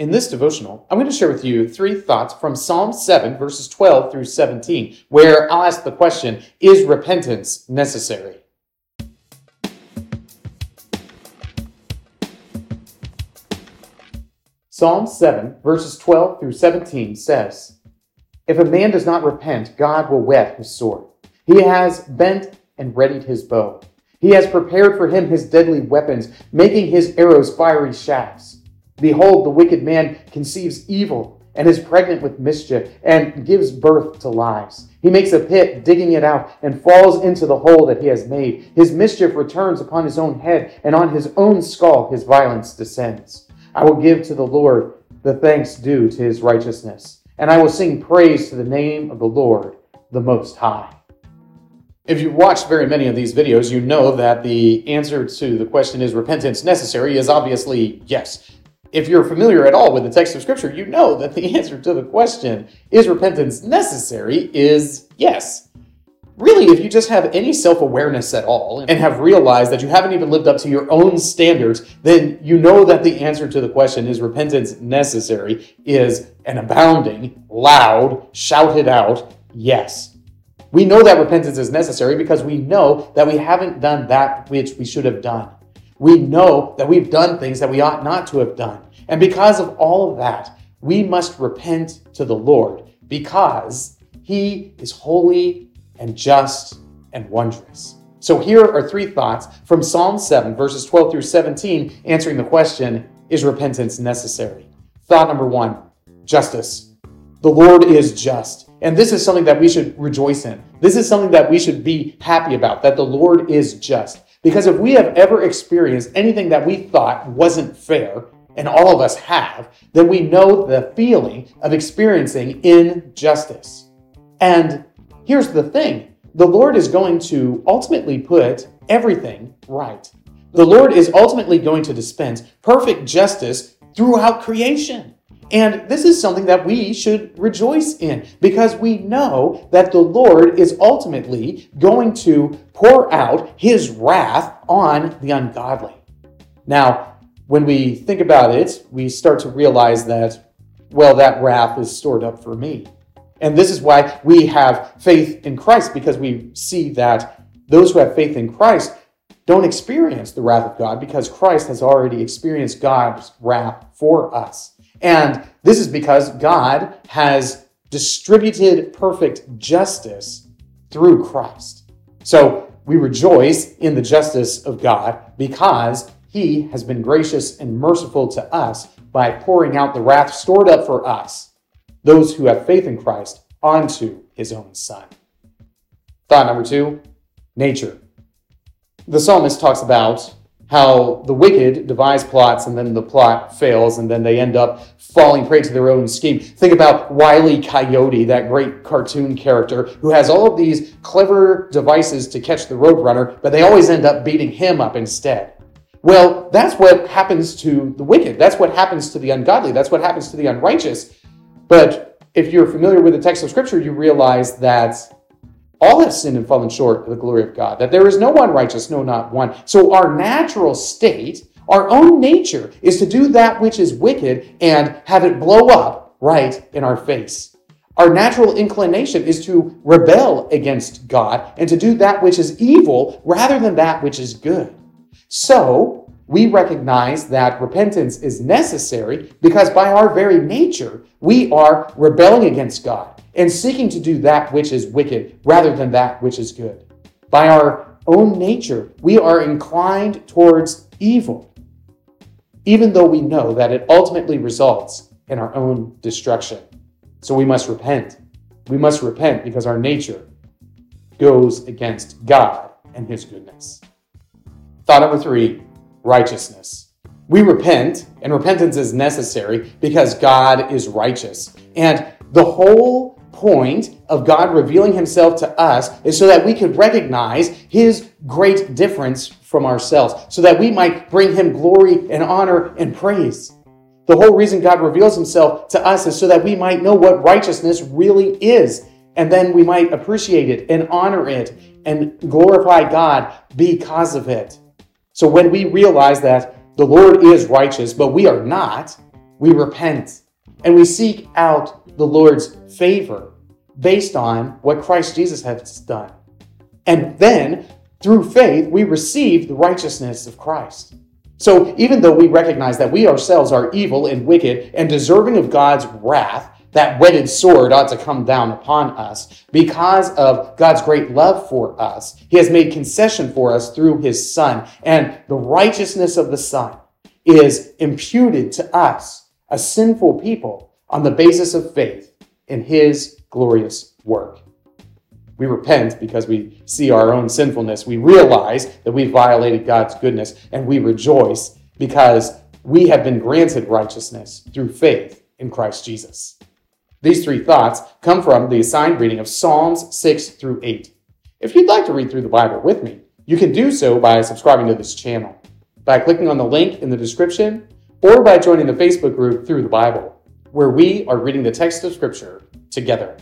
In this devotional, I'm going to share with you three thoughts from Psalm 7, verses 12 through 17, where I'll ask the question Is repentance necessary? Psalm 7, verses 12 through 17 says, If a man does not repent, God will whet his sword. He has bent and readied his bow. He has prepared for him his deadly weapons, making his arrows fiery shafts. Behold, the wicked man conceives evil and is pregnant with mischief and gives birth to lies. He makes a pit, digging it out, and falls into the hole that he has made. His mischief returns upon his own head, and on his own skull his violence descends. I will give to the Lord the thanks due to his righteousness, and I will sing praise to the name of the Lord, the Most High. If you've watched very many of these videos, you know that the answer to the question, is repentance necessary, is obviously yes if you're familiar at all with the text of Scripture, you know that the answer to the question, is repentance necessary, is yes. Really, if you just have any self awareness at all and have realized that you haven't even lived up to your own standards, then you know that the answer to the question, is repentance necessary, is an abounding, loud, shouted out yes. We know that repentance is necessary because we know that we haven't done that which we should have done we know that we've done things that we ought not to have done. And because of all of that, we must repent to the Lord because he is holy and just and wondrous. So here are three thoughts from Psalm 7, verses 12 through 17, answering the question Is repentance necessary? Thought number one justice. The Lord is just. And this is something that we should rejoice in. This is something that we should be happy about, that the Lord is just. Because if we have ever experienced anything that we thought wasn't fair, and all of us have, then we know the feeling of experiencing injustice. And here's the thing the Lord is going to ultimately put everything right. The Lord is ultimately going to dispense perfect justice throughout creation. And this is something that we should rejoice in because we know that the Lord is ultimately going to pour out his wrath on the ungodly. Now, when we think about it, we start to realize that, well, that wrath is stored up for me. And this is why we have faith in Christ because we see that those who have faith in Christ don't experience the wrath of God because Christ has already experienced God's wrath for us. And this is because God has distributed perfect justice through Christ. So we rejoice in the justice of God because he has been gracious and merciful to us by pouring out the wrath stored up for us, those who have faith in Christ, onto his own Son. Thought number two nature. The psalmist talks about how the wicked devise plots and then the plot fails and then they end up falling prey to their own scheme. Think about Wiley Coyote, that great cartoon character who has all of these clever devices to catch the roadrunner, but they always end up beating him up instead. Well, that's what happens to the wicked. That's what happens to the ungodly. That's what happens to the unrighteous. But if you're familiar with the text of Scripture, you realize that all have sinned and fallen short of the glory of God, that there is no one righteous, no, not one. So our natural state, our own nature, is to do that which is wicked and have it blow up right in our face. Our natural inclination is to rebel against God and to do that which is evil rather than that which is good. So, we recognize that repentance is necessary because by our very nature, we are rebelling against God and seeking to do that which is wicked rather than that which is good. By our own nature, we are inclined towards evil, even though we know that it ultimately results in our own destruction. So we must repent. We must repent because our nature goes against God and His goodness. Thought number three righteousness. We repent, and repentance is necessary because God is righteous. And the whole point of God revealing himself to us is so that we could recognize his great difference from ourselves, so that we might bring him glory and honor and praise. The whole reason God reveals himself to us is so that we might know what righteousness really is, and then we might appreciate it and honor it and glorify God because of it. So when we realize that the Lord is righteous, but we are not, we repent and we seek out the Lord's favor based on what Christ Jesus has done. And then, through faith, we receive the righteousness of Christ. So, even though we recognize that we ourselves are evil and wicked and deserving of God's wrath, that whetted sword ought to come down upon us. Because of God's great love for us, He has made concession for us through His Son. And the righteousness of the Son is imputed to us, a sinful people, on the basis of faith in His glorious work. We repent because we see our own sinfulness. We realize that we've violated God's goodness, and we rejoice because we have been granted righteousness through faith in Christ Jesus. These three thoughts come from the assigned reading of Psalms 6 through 8. If you'd like to read through the Bible with me, you can do so by subscribing to this channel, by clicking on the link in the description, or by joining the Facebook group Through the Bible, where we are reading the text of Scripture together.